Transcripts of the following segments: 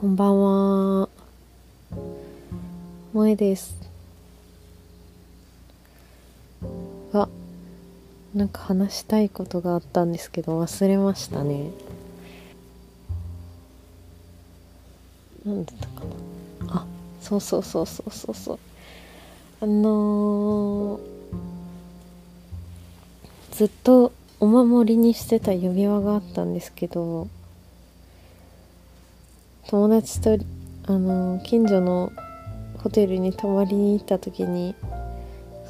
こんばんは。萌です。あ、なんか話したいことがあったんですけど忘れましたね。なんだったかな。あ、そうそうそうそうそうそう。あのーずっとお守りにしてた指輪があったんですけど友達とあの近所のホテルに泊まりに行った時に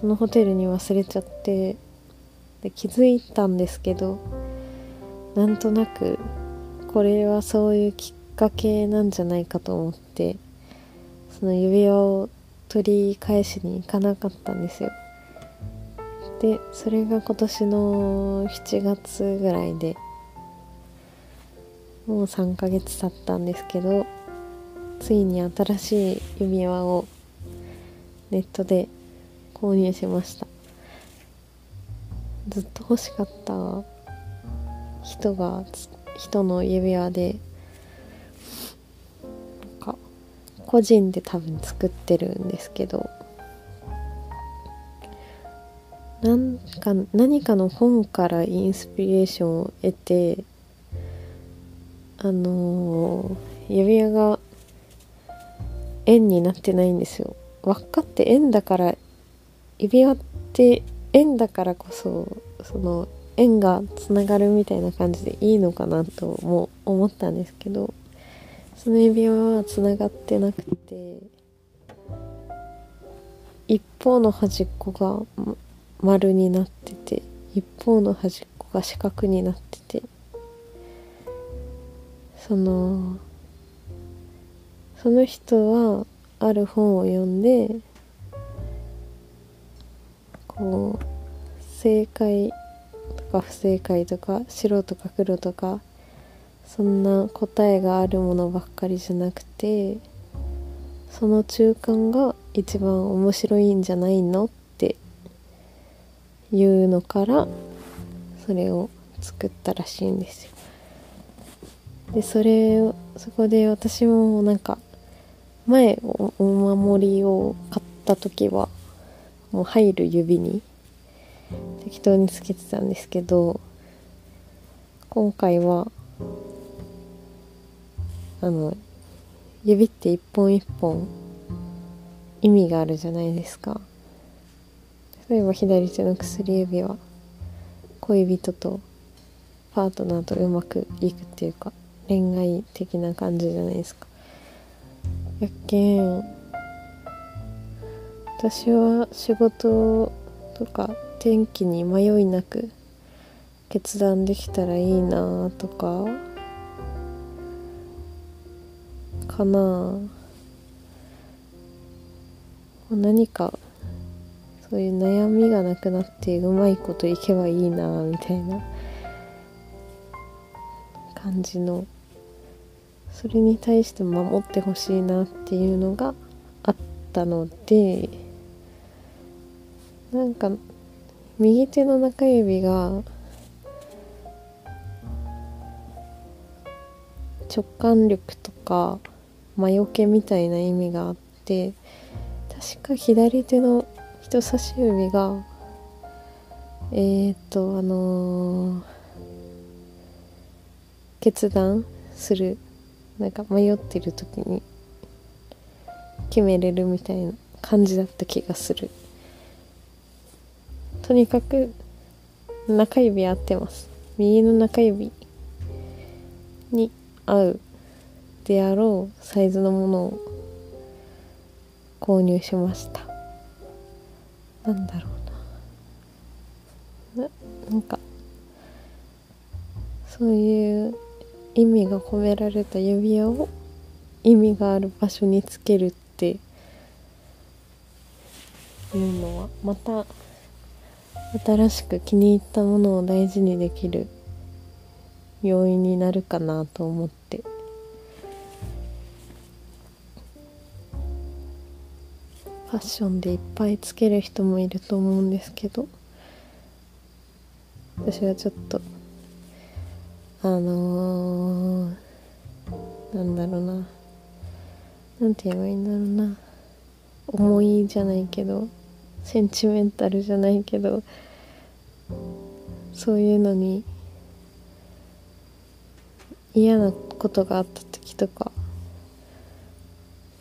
そのホテルに忘れちゃってで気づいたんですけどなんとなくこれはそういうきっかけなんじゃないかと思ってその指輪を取り返しに行かなかったんですよ。でそれが今年の7月ぐらいでもう3ヶ月経ったんですけどついに新しい指輪をネットで購入しました。ずっと欲しかった人が人の指輪でなんか個人で多分作ってるんですけどなんか何かの本からインスピレーションを得てあのー指輪が円になってないんですよ。輪っかって円だから指輪って円だからこそその円がつながるみたいな感じでいいのかなとも思ったんですけどその指輪はつながってなくて一方の端っこが丸になってて一方の端っこが四角になっててそのその人はある本を読んでこう正解とか不正解とか白とか黒とかそんな答えがあるものばっかりじゃなくてその中間が一番面白いんじゃないのっていうのからそれを作ったらしいんですよ。でそれをそこで私もなんか前おお守りを買った時はもう入る指に適当につけてたんですけど今回はあの指って一本一本意味があるじゃないですか。例えば左手の薬指は恋人とパートナーとうまくいくっていうか恋愛的な感じじゃないですか。やっけん私は仕事とか天気に迷いなく決断できたらいいなとかかな。何かそういう悩みがなくなってうまいこといけばいいなみたいな感じのそれに対して守ってほしいなっていうのがあったのでなんか右手の中指が直感力とか魔除けみたいな意味があって確か左手の人差し指がえー、っとあのー決断するなんか迷ってる時に決めれるみたいな感じだった気がする。とにかく中指合ってます。右の中指に合うであろうサイズのものを購入しました。なんだろうな。ななんかそういう意味が込められた指輪を意味がある場所につけるっていうのはまた新しく気に入ったものを大事にできる要因になるかなと思って。ファッションでいっぱいつける人もいると思うんですけど私はちょっとあのー、なんだろうな。なんて言えばいいんだろうな。重いじゃないけどセンチメンタルじゃないけどそういうのに嫌なことがあった時とか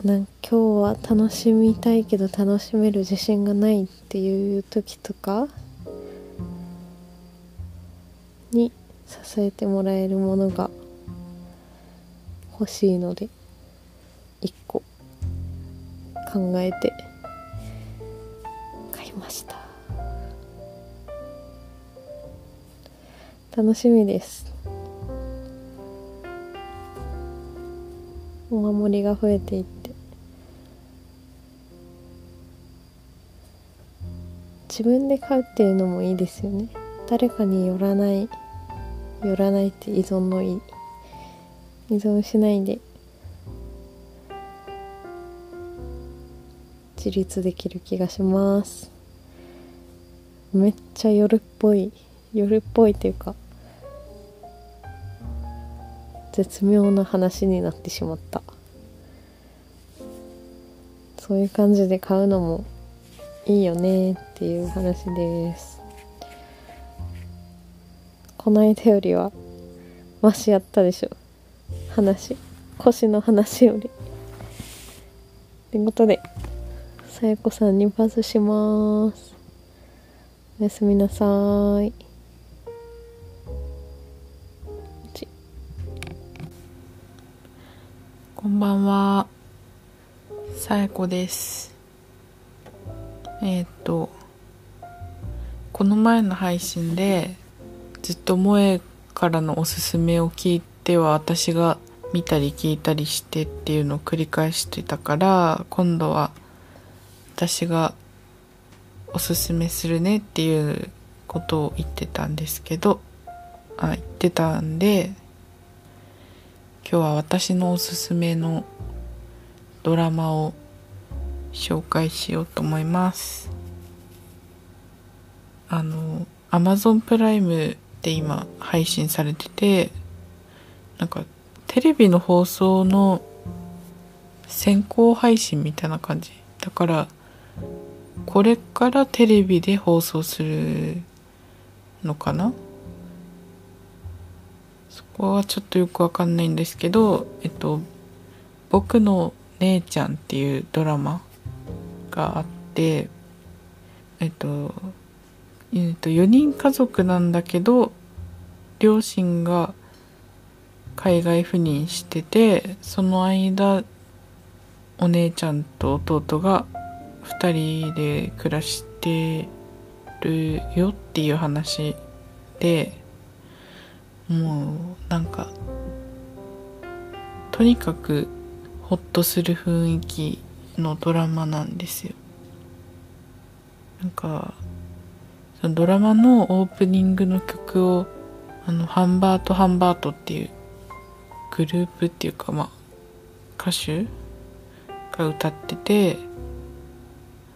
なん今日は楽しみたいけど楽しめる自信がないっていう時とかに支えてもらえるものが欲しいので一個考えて買いました。楽しみです。お守りが増えていって自分で買うっていうのもいいですよね。誰かによらない寄らないって依存のいい依存しないで自立できる気がします。めっちゃ夜っぽい夜っぽいっていうか絶妙な話になってしまった。そういう感じで買うのもいいよねっていう話です。この間よりはマシやったでしょ。話。腰の話より。ってことでさやこさんにパスします。おやすみなさい。こんばんは。さやこです。えー、っとこの前の配信でずっと萌からのおすすめを聞いては私が見たり聞いたりしてっていうのを繰り返してたから今度は私がおすすめするねっていうことを言ってたんですけどあ言ってたんで今日は私のおすすめのドラマを紹介しようと思います。あの Amazon プライムで今配信されててなんかテレビの放送の先行配信みたいな感じ。だからこれからテレビで放送するのかな？そこはちょっとよくわかんないんですけどえっと「僕の姉ちゃん」っていうドラマがあってえっとえっと4人家族なんだけど両親が海外赴任しててその間お姉ちゃんと弟が2人で暮らしてるよっていう話でもうなんかとにかくホッとする雰囲気のドラマなんですよ。なんかそのドラマのオープニングの曲をあのハンバートハンバートっていうグループっていうかまあ歌手が歌ってて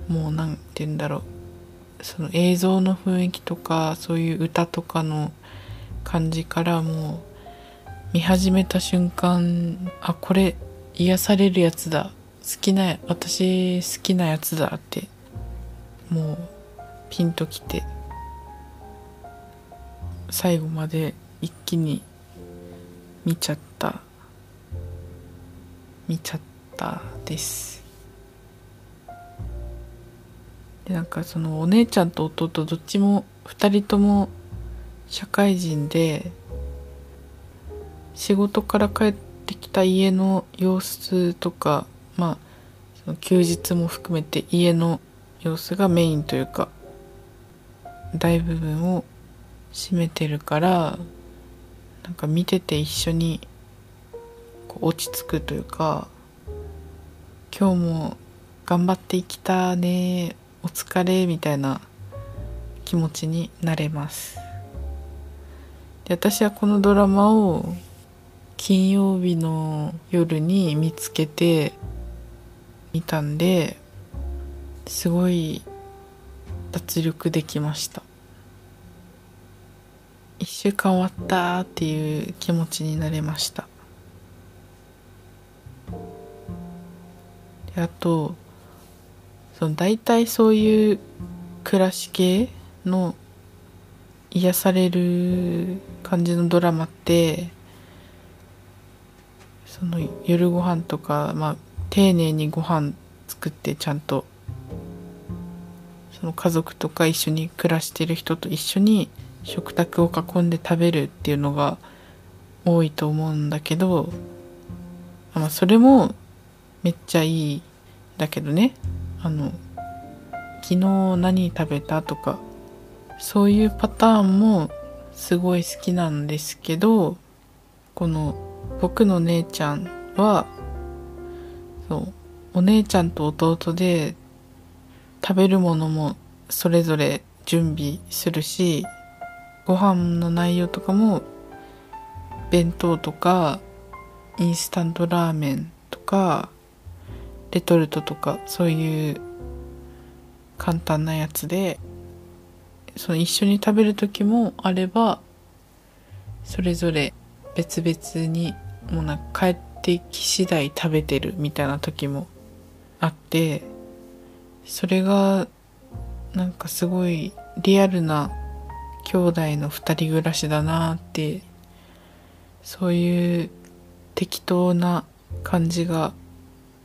もう何て言うんだろう。その映像の雰囲気とかそういう歌とかの感じからもう見始めた瞬間あこれ癒されるやつだ。好きな私好きなやつだってもうピンときて最後まで一気に見ちゃった。見ちゃったです。でなんかそのお姉ちゃんと弟どっちも2人とも社会人で仕事から帰ってきた家の様子とかまあその休日も含めて家の様子がメインというか大部分を占めてるからなんか見てて一緒にこう落ち着くというか今日も頑張っていきたねお疲れみたいな気持ちになれます。で私はこのドラマを金曜日の夜に見つけて見たんですごい脱力できました。1週間終わったっていう気持ちになれました。であとその大体そういう暮らし系の癒される感じのドラマってその夜ご飯とか、まあ、丁寧にご飯作ってちゃんとその家族とか一緒に暮らしてる人と一緒に食卓を囲んで食べるっていうのが多いと思うんだけど、まあ、それもめっちゃいいだけどね。あの昨日何食べたとかそういうパターンもすごい好きなんですけどこの僕の姉ちゃんはそうお姉ちゃんと弟で食べるものもそれぞれ準備するしご飯の内容とかも弁当とかインスタントラーメンとかレトルトとかそういう簡単なやつでその一緒に食べる時もあればそれぞれ別々にもうなんか帰ってき次第食べてるみたいな時もあってそれがなんかすごいリアルな兄弟の二人暮らしだなってそういう適当な感じが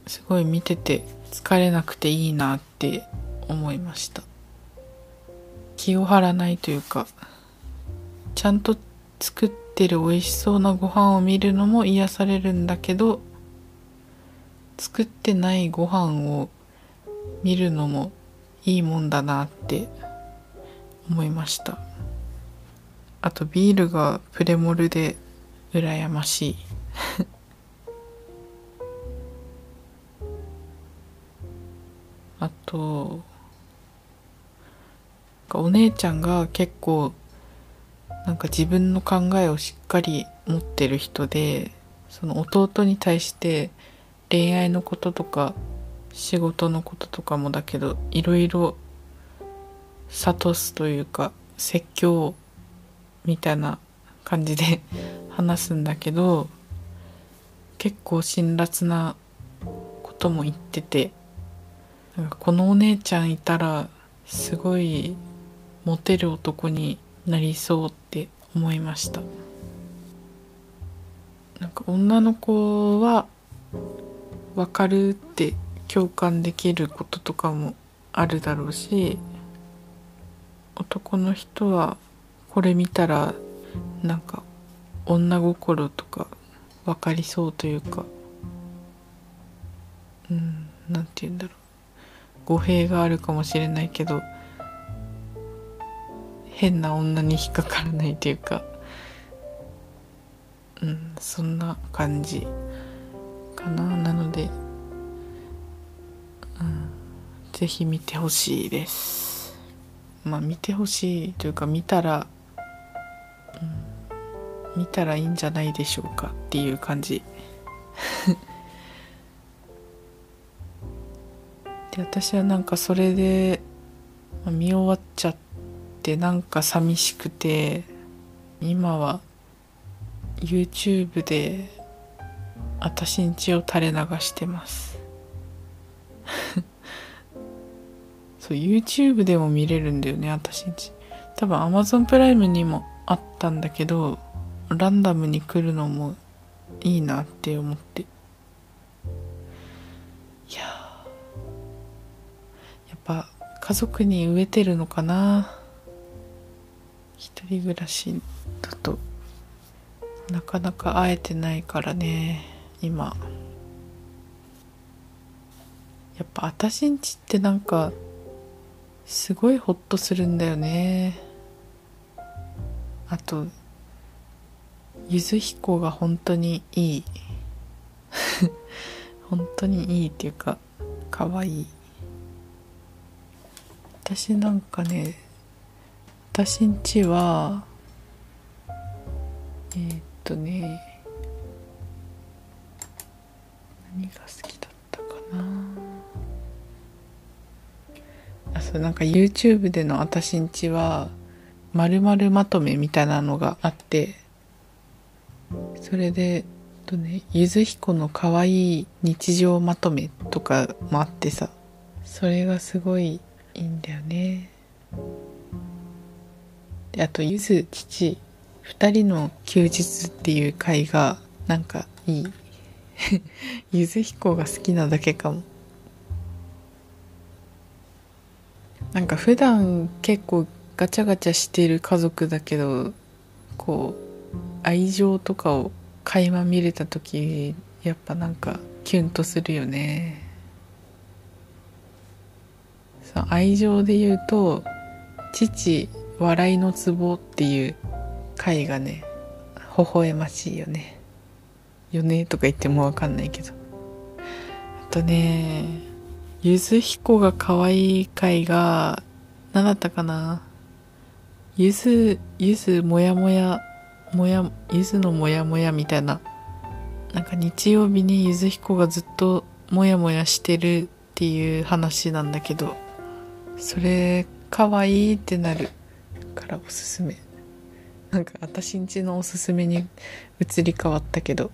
すごい見てて疲れなくていいなって思いました。気を張らないというかちゃんと作ってる美味しそうなご飯を見るのも癒されるんだけど作ってないご飯を見るのもいいもんだなって思いました。あとビールがプレモルで羨ましい。あとお姉ちゃんが結構なんか自分の考えをしっかり持ってる人でその弟に対して恋愛のこととか仕事のこととかもだけどいろいろ諭すというか説教みたいな感じで 話すんだけど結構辛辣なことも言っててなんかこのお姉ちゃんいたらすごいモテる男になりそうって思いました。なんか女の子は分かるって共感できることとかもあるだろうし男の人はこれ見たらなんか女心とか分かりそうというかうん何て言うんだろう。語弊があるかもしれないけど変な女に引っかからないというかうんそんな感じかな。なので、うん、ぜひ見てほしいです。まあ見てほしいというか見たら、見たらいいんじゃないでしょうかっていう感じ。で私はなんかそれで見終わっちゃってなんか寂しくて今は YouTube で私んちを垂れ流してます。そう YouTube でも見れるんだよね私んち多分 Amazon プライムにもあったんだけどランダムに来るのもいいなって思って。いややっぱ家族に植えてるのかな。一人暮らしだと。なかなか会えてないからね今。やっぱ私んちってなんかすごいホッとするんだよね。あとゆず彦が本当にいい。本当にいいっていうか可愛い。私なんかね私んちはえー、っとね何が好きだったかな。あそうなんか YouTube での私んちはまるまとめみたいなのがあってそれでとねゆず彦の可愛いい日常まとめとかもあってさそれがすごいいいんだよね。であとゆず父二人の休日っていう回がなんかいい。ゆず彦が好きなだけかも。なんか普段結構ガチャガチャしてる家族だけどこう愛情とかを垣間見れた時やっぱなんかキュンとするよね。その愛情で言うと「父笑いのツボ」っていう回がね微笑ましいよね。よねとか言ってもわかんないけど。あとねゆず彦が可愛い回が何だったかな。ゆずゆずもやもやもやゆずのもやもやみたいな。なんか日曜日にゆず彦がずっともやもやしてるっていう話なんだけどそれ可愛いいってなるからおすすめ。なんか私んちのおすすめに移り変わったけど。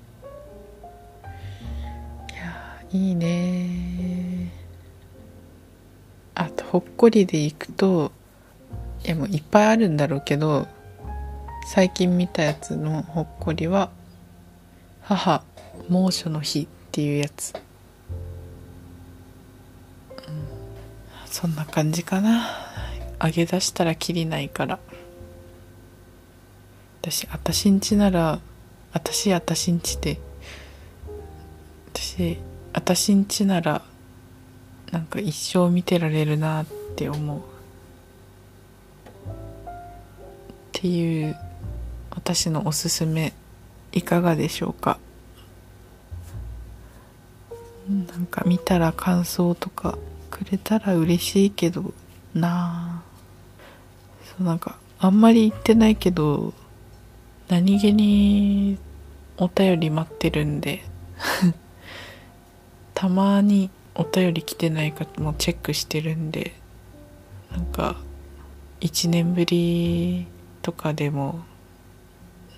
いやいいねあとほっこりで行くといやもういっぱいあるんだろうけど最近見たやつのほっこりは母猛暑の日っていうやつ、うん、そんな感じかな。上げ出したらきりないから。私私んちなら私私んちで。私私んちならなんか一生見てられるなって思う。っていう私のおすすめいかがでしょうか？なんか見たら感想とかくれたら嬉しいけどなあ。そうなんかあんまり言ってないけど何気にお便り待ってるんで たまにお便り来てないかもチェックしてるんでなんか1年ぶりとかでも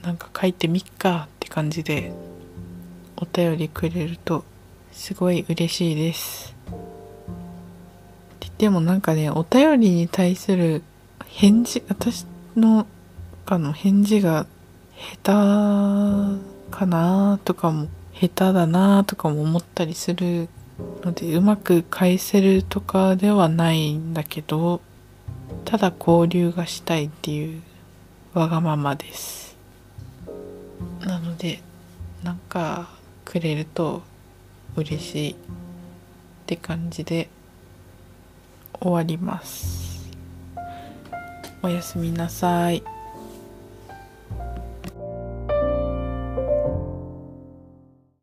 なんか書いてみっかって感じでお便りくれるとすごい嬉しいです。でもなんかねお便りに対する返事私のかの返事が下手かなとかも下手だなとかも思ったりするのでうまく返せるとかではないんだけどただ交流がしたいっていうわがままです。なのでなんかくれると嬉しいって感じで終わりますおやすみなさい。